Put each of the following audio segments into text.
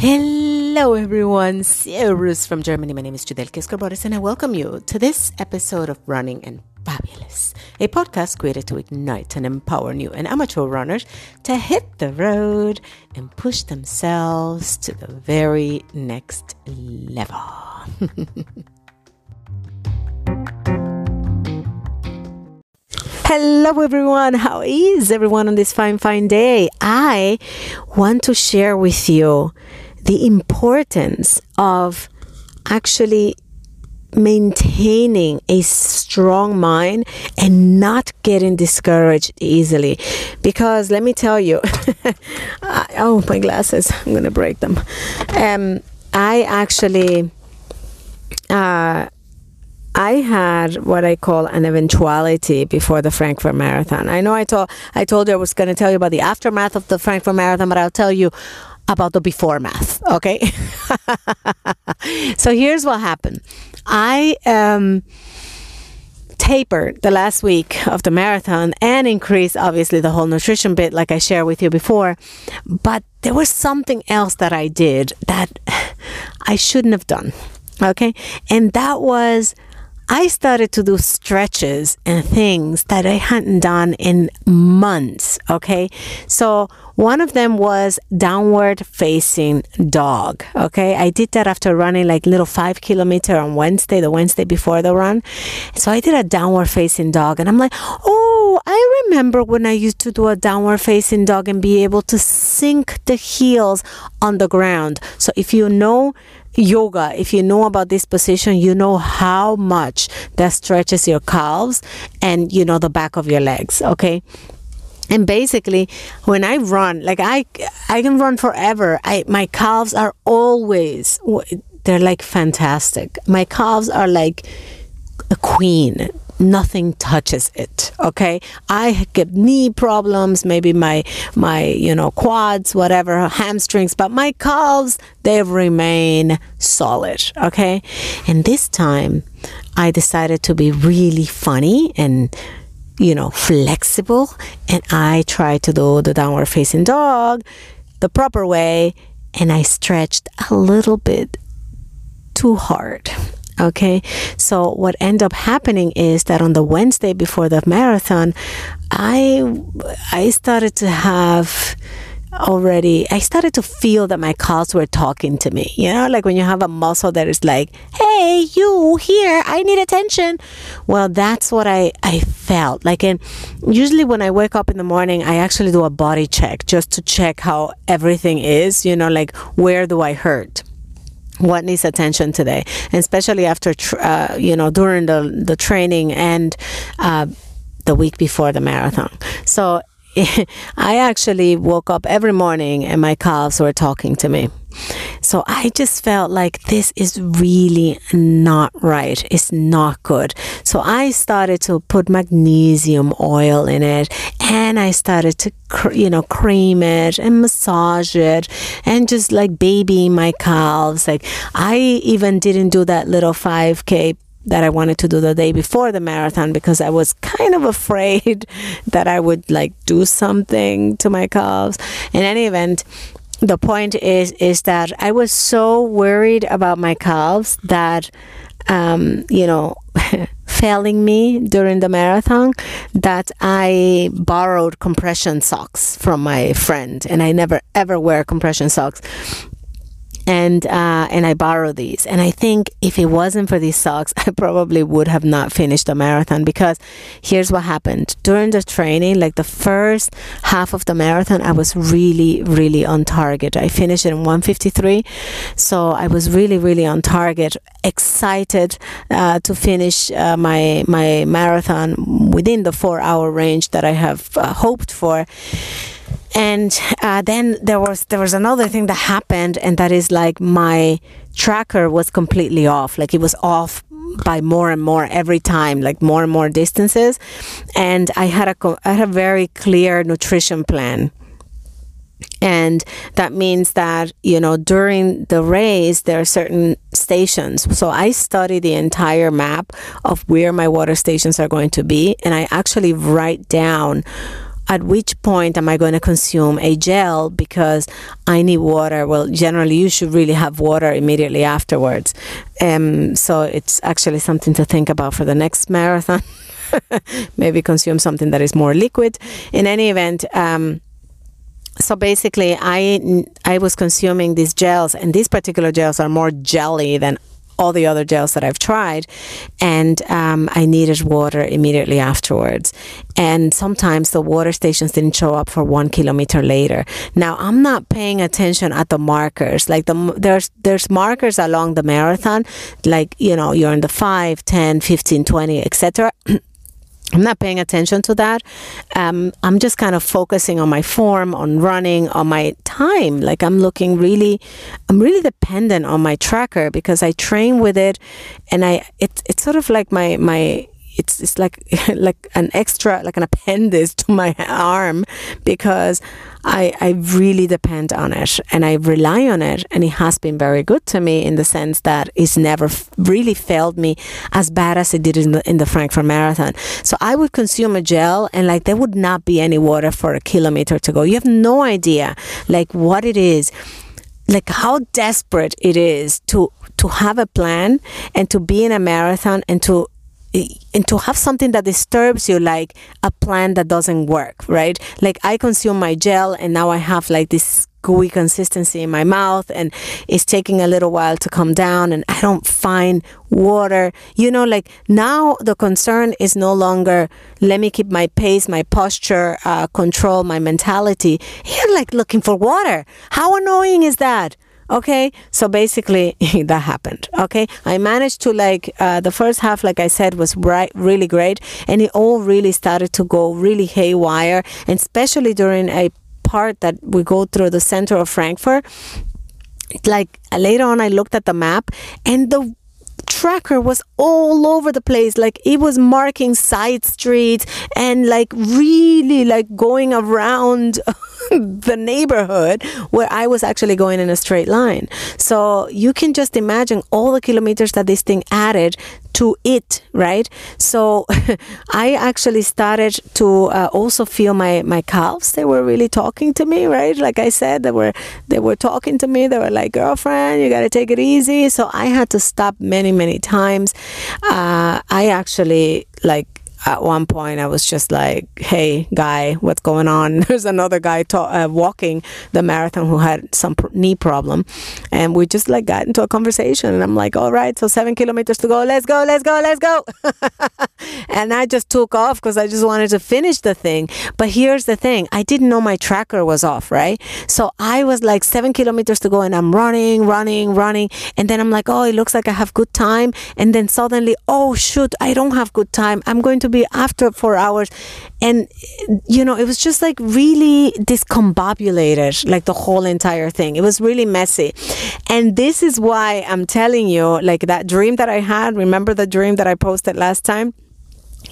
Hello, everyone. Servus from Germany. My name is Judel Kiskorboris, and I welcome you to this episode of Running and Fabulous, a podcast created to ignite and empower new and amateur runners to hit the road and push themselves to the very next level. Hello, everyone. How is everyone on this fine, fine day? I want to share with you the importance of actually maintaining a strong mind and not getting discouraged easily. Because let me tell you, I, oh, my glasses, I'm to break them. Um, I actually. Uh, I had what I call an eventuality before the Frankfurt Marathon. I know I told I told you I was going to tell you about the aftermath of the Frankfurt Marathon, but I'll tell you about the before math. Okay. so here's what happened. I um, tapered the last week of the marathon and increased obviously the whole nutrition bit, like I shared with you before. But there was something else that I did that I shouldn't have done. Okay. And that was I started to do stretches and things that I hadn't done in months. Okay. So one of them was downward facing dog. Okay. I did that after running like little five kilometer on Wednesday, the Wednesday before the run. So I did a downward facing dog and I'm like, oh, I remember when I used to do a downward facing dog and be able to sink the heels on the ground. So if you know, yoga, if you know about this position, you know how much that stretches your calves and you know the back of your legs, okay? And basically, when I run, like I I can run forever. I my calves are always they're like fantastic. My calves are like a queen nothing touches it okay? I get knee problems maybe my my you know quads whatever hamstrings but my calves they remain solid okay? And this time i decided to be really funny and you know flexible and i tried to do the downward facing dog the proper way and i stretched a little bit too hard Okay, so what ended up happening is that on the Wednesday before the marathon, I I started to have already I started to feel that my calves were talking to me. You know, like when you have a muscle that is like, "Hey, you here, I need attention." Well, that's what I I felt. Like and usually when I wake up in the morning, I actually do a body check just to check how everything is, you know, like where do I hurt? What needs attention today, and especially after uh, you know during the the training and uh, the week before the marathon. So I actually woke up every morning and my calves were talking to me. So I just felt like this is really not right. It's not good. So I started to put magnesium oil in it and I started to, you know, cream it and massage it and just like baby my calves. Like I even didn't do that little 5K that I wanted to do the day before the marathon because I was kind of afraid that I would like do something to my calves. In any event, the point is is that I was so worried about my calves that um, you know failing me during the marathon that I borrowed compression socks from my friend and I never ever wear compression socks and uh, and I borrow these. And I think if it wasn't for these socks, I probably would have not finished the marathon because here's what happened during the training. Like the first half of the marathon, I was really really on target. I finished in 153, so I was really really on target. Excited uh, to finish uh, my my marathon within the four hour range that I have uh, hoped for and uh, then there was there was another thing that happened and that is like my tracker was completely off. Like it was off by more and more every time like more and more distances. And i had a i had a very clear nutrition plan. And that means that you know during the race there are certain stations. So i study the entire map of where my water stations are going to be and i actually write down at which point am I going to consume a gel because I need water? Well, generally, you should really have water immediately afterwards. Um, so it's actually something to think about for the next marathon. Maybe consume something that is more liquid. In any event, um, so basically i i was consuming these gels and these particular gels are more jelly than all the other gels that I've tried, and um, I needed water immediately afterwards. And sometimes the water stations didn't show up for one kilometer later. Now I'm not paying attention at the markers. Like the there's there's markers along the marathon, like you know you're in the 5, 10, 15, 20, etc. I'm not paying attention to that. Um, I'm just kind of focusing on my form, on running, on my time. Like I'm looking really, I'm really dependent on my tracker because I train with it, and I it's it's sort of like my my it's it's like like an extra like an appendix to my arm because I I really depend on it and I rely on it and it has been very good to me in the sense that it's never really failed me as bad as it did in the in the Frankfurt Marathon. So I would consume a gel and like there would not be any water for a kilometer to go. You have no idea like what it is like how desperate it is to to have a plan and to be in a marathon and to and to have something that disturbs you like a plan that doesn't work right? Like i consume my gel and now i have like this gooey consistency in my mouth and it's taking a little while to come down and i don't find water. You know like now the concern is no longer let me keep my pace my posture uh, control my mentality. You're like looking for water. How annoying is that Okay, so basically that happened. Okay, I managed to like uh, the first half, like I said, was right, really great, and it all really started to go really haywire, and especially during a part that we go through the center of Frankfurt. Like later on, I looked at the map, and the tracker was all over the place like it was marking side streets and like really like going around the neighborhood where I was actually going in a straight line. So you can just imagine all the kilometers that this thing added to it, right? So I actually started to uh, also feel my my calves. They were really talking to me, right? Like I said, they were they were talking to me. They were like, "Girlfriend, you got to take it easy." So I had to stop many many times. Uh, I actually like at one point I was just like, "Hey, guy, what's going on?" There's another guy ta- uh, walking the marathon who had some pr- knee problem, and we just like got into a conversation. And I'm like, "All right, so seven kilometers to go. Let's go, let's go, let's go." and I just took off because I just wanted to finish the thing. But here's the thing: I didn't know my tracker was off, right? So I was like seven kilometers to go, and I'm running, running, running, and then I'm like, "Oh, it looks like I have good time," and then suddenly, "Oh shoot, I don't have good time. I'm going to be after four hours. And you know it was just like really discombobulated like the whole entire thing. It was really messy. And this is why i'm telling you like that dream that i had remember the dream that i posted last time?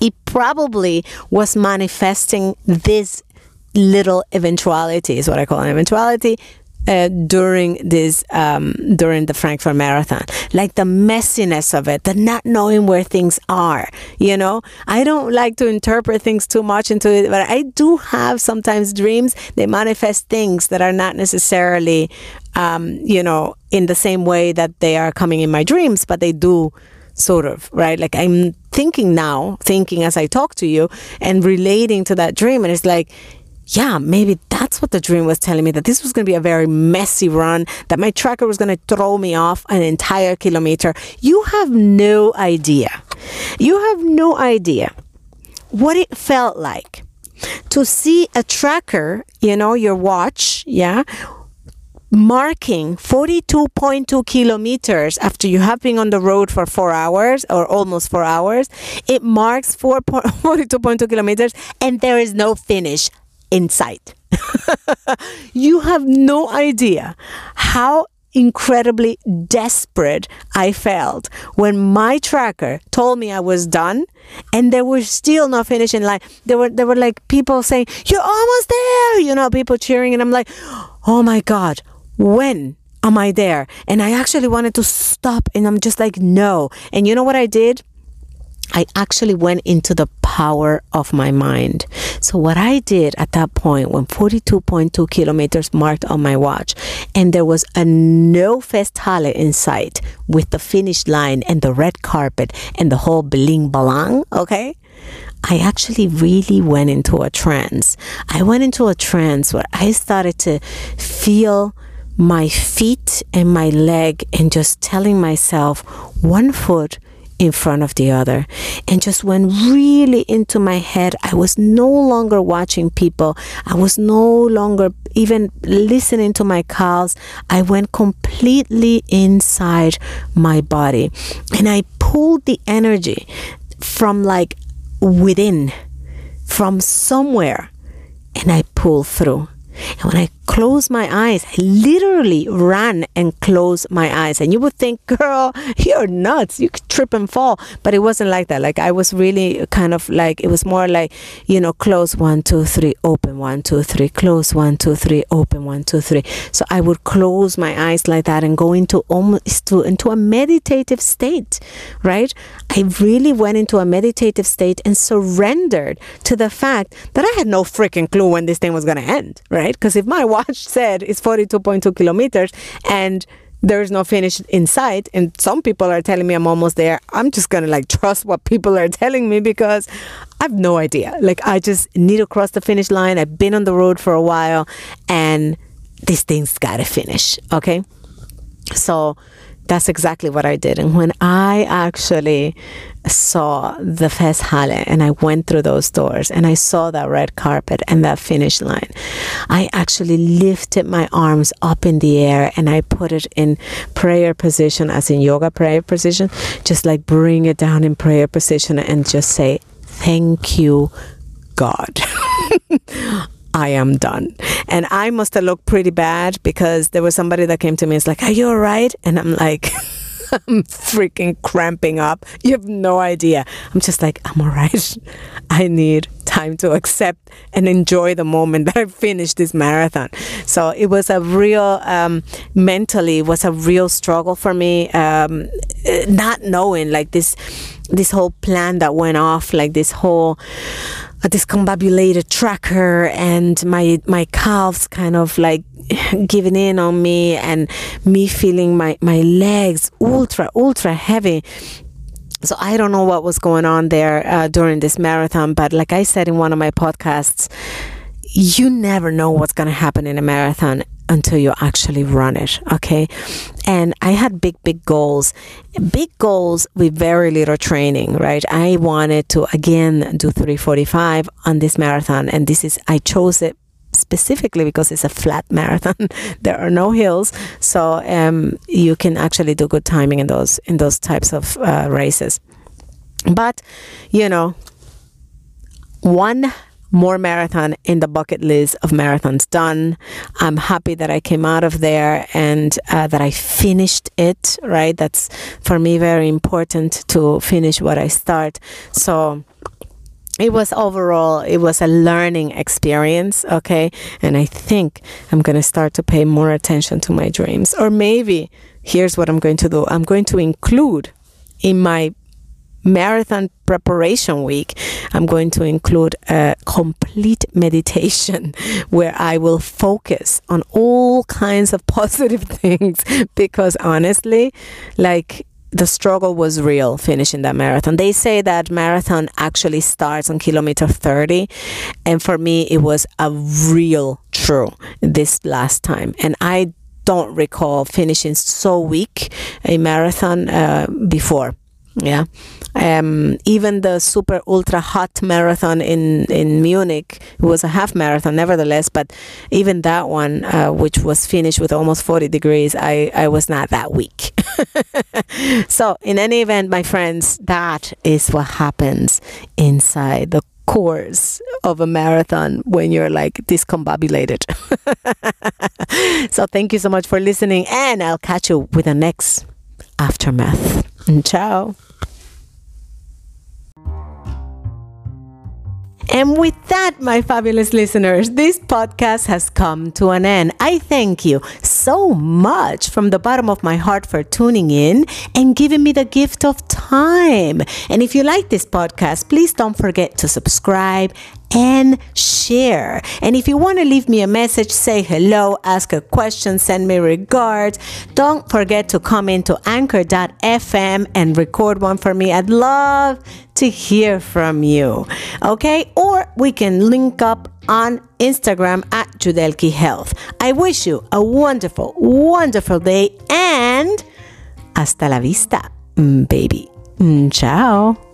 It probably was manifesting this little eventuality is what I call an eventuality uh, during this um, during the Frankfurt Marathon, like the messiness of it, the not knowing where things are. You know, I don't like to interpret things too much into it, but I do have sometimes dreams. They manifest things that are not necessarily, um, you know, in the same way that they are coming in my dreams, but they do sort of right like i'm thinking now thinking as i talk to you and relating to that dream and it's like yeah, maybe that's what the dream was telling me that this was going to be a very messy run, that my tracker was going to throw me off an entire kilometer. You have no idea. You have no idea what it felt like to see a tracker, you know, your watch, yeah, marking 42.2 kilometers after you have been on the road for four hours or almost four hours. It marks 42.2 kilometers and there is no finish in sight. you have no idea how incredibly desperate I felt when my tracker told me I was done and they were still not finishing like There were there were like people saying, You're almost there, you know, people cheering and I'm like, Oh my God, when am I there? And I actually wanted to stop and I'm just like, no. And you know what I did? I actually went into the power of my mind. So, what I did at that point, when 42.2 kilometers marked on my watch, and there was a no Festhalle in sight with the finish line and the red carpet and the whole bling balang, okay? I actually really went into a trance. I went into a trance where I started to feel my feet and my leg and just telling myself one foot in front of the other and just went really into my head. I was no longer watching people. I was no longer even listening to my calls. I went completely inside my body and I pulled the energy from like within, from somewhere, and I pulled through. And when I closed my eyes, I literally ran and closed my eyes. And you would think, girl, you're nuts. You could trip and fall. But it wasn't like that. Like I was really kind of like, it was more like, you know, close one, two, three, open one, two, three, close one, two, three, open one, two, three. So I would close my eyes like that and go into almost to, into a meditative state, right? I really went into a meditative state and surrendered to the fact that I had no freaking clue when this thing was going to end, right? Because if my watch said it's 42.2 kilometers and there's no finish in sight and some people are telling me i'm almost there. I'm just gonna like trust what people are telling me because i've no idea. Like i just need to cross the finish line. I've been on the road for a while and this thing's gotta finish okay? So that's exactly what I did. And when I actually saw the Festhalle and I went through those doors and I saw that red carpet and that finish line, I actually lifted my arms up in the air and I put it in prayer position, as in yoga prayer position, just like bring it down in prayer position and just say, Thank you, God. I am done. And I must have looked pretty bad because there was somebody that came to me and was like, Are you all right? And I'm like, I'm freaking cramping up. You have no idea. I'm just like, I'm all right. I need time to accept and enjoy the moment that I finished this marathon. So it was a real, um, mentally, was a real struggle for me. Um, not knowing like this, this whole plan that went off, like this whole, a discombobulated tracker and my my calves kind of like giving in on me and me feeling my my legs ultra ultra heavy. So I don't know what was going on there uh, during this marathon, but like I said in one of my podcasts, you never know what's going to happen in a marathon until you actually run it. Okay. And I had big, big goals, big goals with very little training, right? I wanted to again do 345 on this marathon. And this is, I chose it specifically because it's a flat marathon. there are no hills. So um, you can actually do good timing in those, in those types of uh, races. But, you know, one more marathon in the bucket list of marathons done. I'm happy that I came out of there and uh, that I finished it, right? That's for me very important to finish what I start. So, it was overall it was a learning experience okay and i think i'm going to start to pay more attention to my dreams or maybe here's what i'm going to do i'm going to include in my marathon preparation week, I'm going to include a complete meditation where I will focus on all kinds of positive things because honestly, like the struggle was real finishing that marathon. They say that marathon actually starts on kilometer 30 and for me it was a real true this last time and I don't recall finishing so weak a marathon uh, before yeah. Um, even the super ultra hot marathon in in Munich was a half marathon nevertheless but even that one uh, which was finished with almost 40 degrees I, I was not that weak. So in any event my friends that is what happens inside the course of a marathon when you're like discombobulated. So thank you so much for listening and I'll catch you with the next aftermath Ciao. And with that, my fabulous listeners, this podcast has come to an end. I thank you so much from the bottom of my heart for tuning in and giving me the gift of time. And if you like this podcast, please don't forget to subscribe and share. And if you want to leave me a message, say hello, ask a question, send me regards, don't forget to come into anchor.fm and record one for me. I'd love to hear from you. Okay? Or we can link up on Instagram at Judelki Health. I wish you a wonderful, wonderful day and hasta la vista, mm, baby. Mm, ciao.